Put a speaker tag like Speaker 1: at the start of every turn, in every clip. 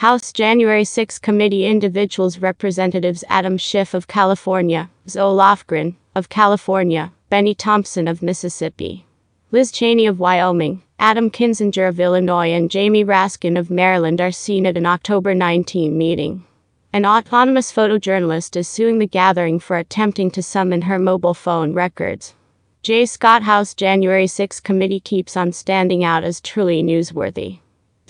Speaker 1: House January 6 Committee Individuals Representatives Adam Schiff of California, Zoe Lofgren of California, Bennie Thompson of Mississippi, Liz Cheney of Wyoming, Adam Kinzinger of Illinois, and Jamie Raskin of Maryland are seen at an October 19 meeting. An autonomous photojournalist is suing the gathering for attempting to summon her mobile phone records. J. Scott House January 6 committee keeps on standing out as truly newsworthy.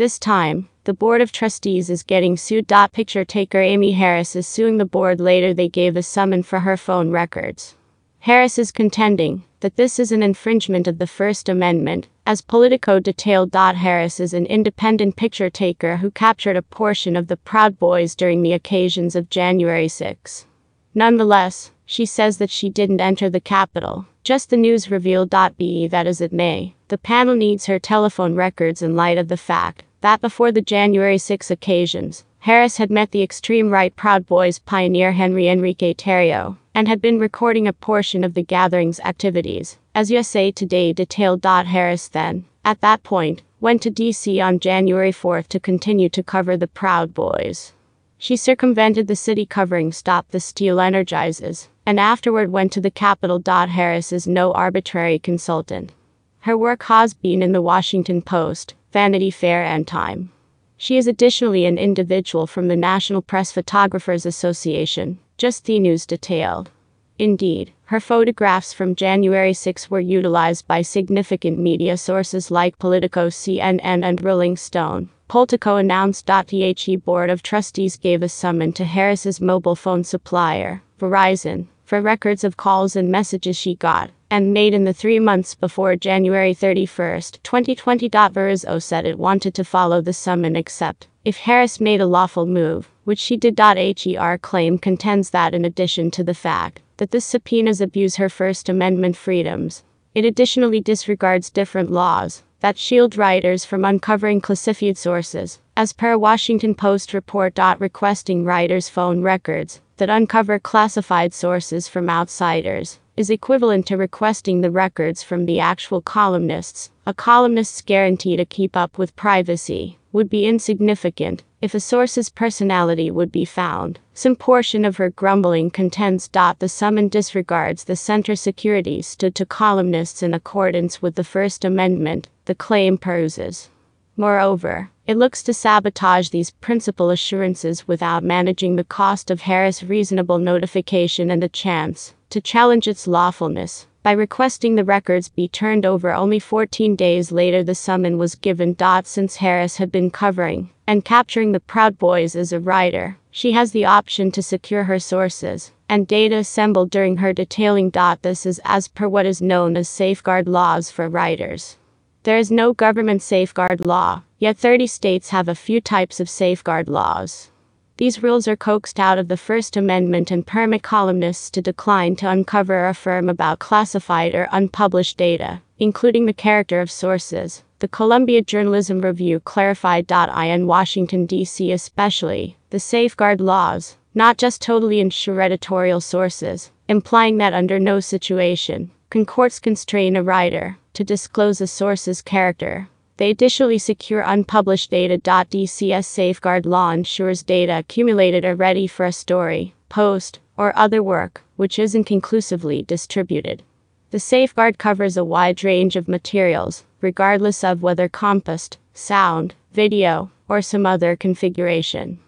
Speaker 1: This time, the Board of Trustees is getting sued. Picture taker Amy Harris is suing the board later they gave a summon for her phone records. Harris is contending that this is an infringement of the First Amendment, as Politico detailed. Harris is an independent picture taker who captured a portion of the Proud Boys during the occasions of January 6. Nonetheless, she says that she didn't enter the Capitol, just the news revealed. Be that as it may, the panel needs her telephone records in light of the fact that before the January 6 occasions, Harris had met the extreme right Proud Boys pioneer Henry Enrique Tarrio and had been recording a portion of the gathering's activities. As USA Today detailed. Harris then, at that point, went to DC on January 4 to continue to cover the Proud Boys. She circumvented the city covering Stop the Steal Energizes, and afterward went to the Capitol. Harris is no arbitrary consultant. Her work has been in the Washington Post, Vanity Fair, and Time. She is additionally an individual from the National Press Photographers Association, just the news detailed. Indeed, her photographs from January 6 were utilized by significant media sources like Politico, CNN, and Rolling Stone. Politico announced. The Board of Trustees gave a summon to Harris's mobile phone supplier, Verizon, for records of calls and messages she got and made in the three months before January 31, 2020. Verizon said it wanted to follow the summon except if Harris made a lawful move, which she did. Her claim contends that in addition to the fact that the subpoenas abuse her First Amendment freedoms, it additionally disregards different laws that shield writers from uncovering classified sources, as per Washington Post report. Requesting writers' phone records that uncover classified sources from outsiders is equivalent to requesting the records from the actual columnists. A columnist's guarantee to keep up with privacy would be insignificant if a source's personality would be found. Some portion of her grumbling contends. The summon disregards the center security stood to columnists in accordance with the First Amendment, the claim poses. Moreover, it looks to sabotage these principal assurances without managing the cost of Harris' reasonable notification and a chance to challenge its lawfulness. By requesting the records be turned over only 14 days later, the summon was given. Since Harris had been covering and capturing the Proud Boys as a writer, she has the option to secure her sources and data assembled during her detailing. This is as per what is known as safeguard laws for writers. There is no government safeguard law, yet 30 states have a few types of safeguard laws. These rules are coaxed out of the First Amendment and permit columnists to decline to uncover or affirm about classified or unpublished data, including the character of sources. The Columbia Journalism Review clarified. I In Washington, D.C., especially, the safeguard laws, not just totally ensure editorial sources, implying that under no situation can courts constrain a writer to disclose a source's character they additionally secure unpublished data. DCS safeguard law ensures data accumulated are ready for a story, post, or other work, which isn't conclusively distributed. The safeguard covers a wide range of materials, regardless of whether composed, sound, video, or some other configuration.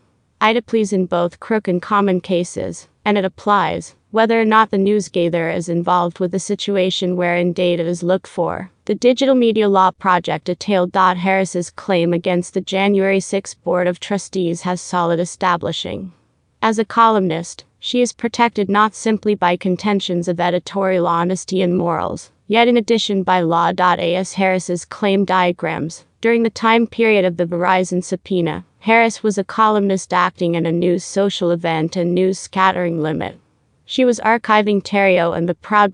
Speaker 1: It applies in both crook and common cases, and it applies whether or not the newsgatherer is involved with the situation wherein data is looked for. The Digital Media Law Project detailed. Dot harris's claim against the January 6 Board of Trustees has solid establishing. As a columnist, she is protected not simply by contentions of editorial honesty and morals, yet in addition by law. As Harris's claim diagrams, during the time period of the Verizon subpoena, Harris was a columnist acting in a news social event and news scattering limit. She was archiving Tarrio and the Proud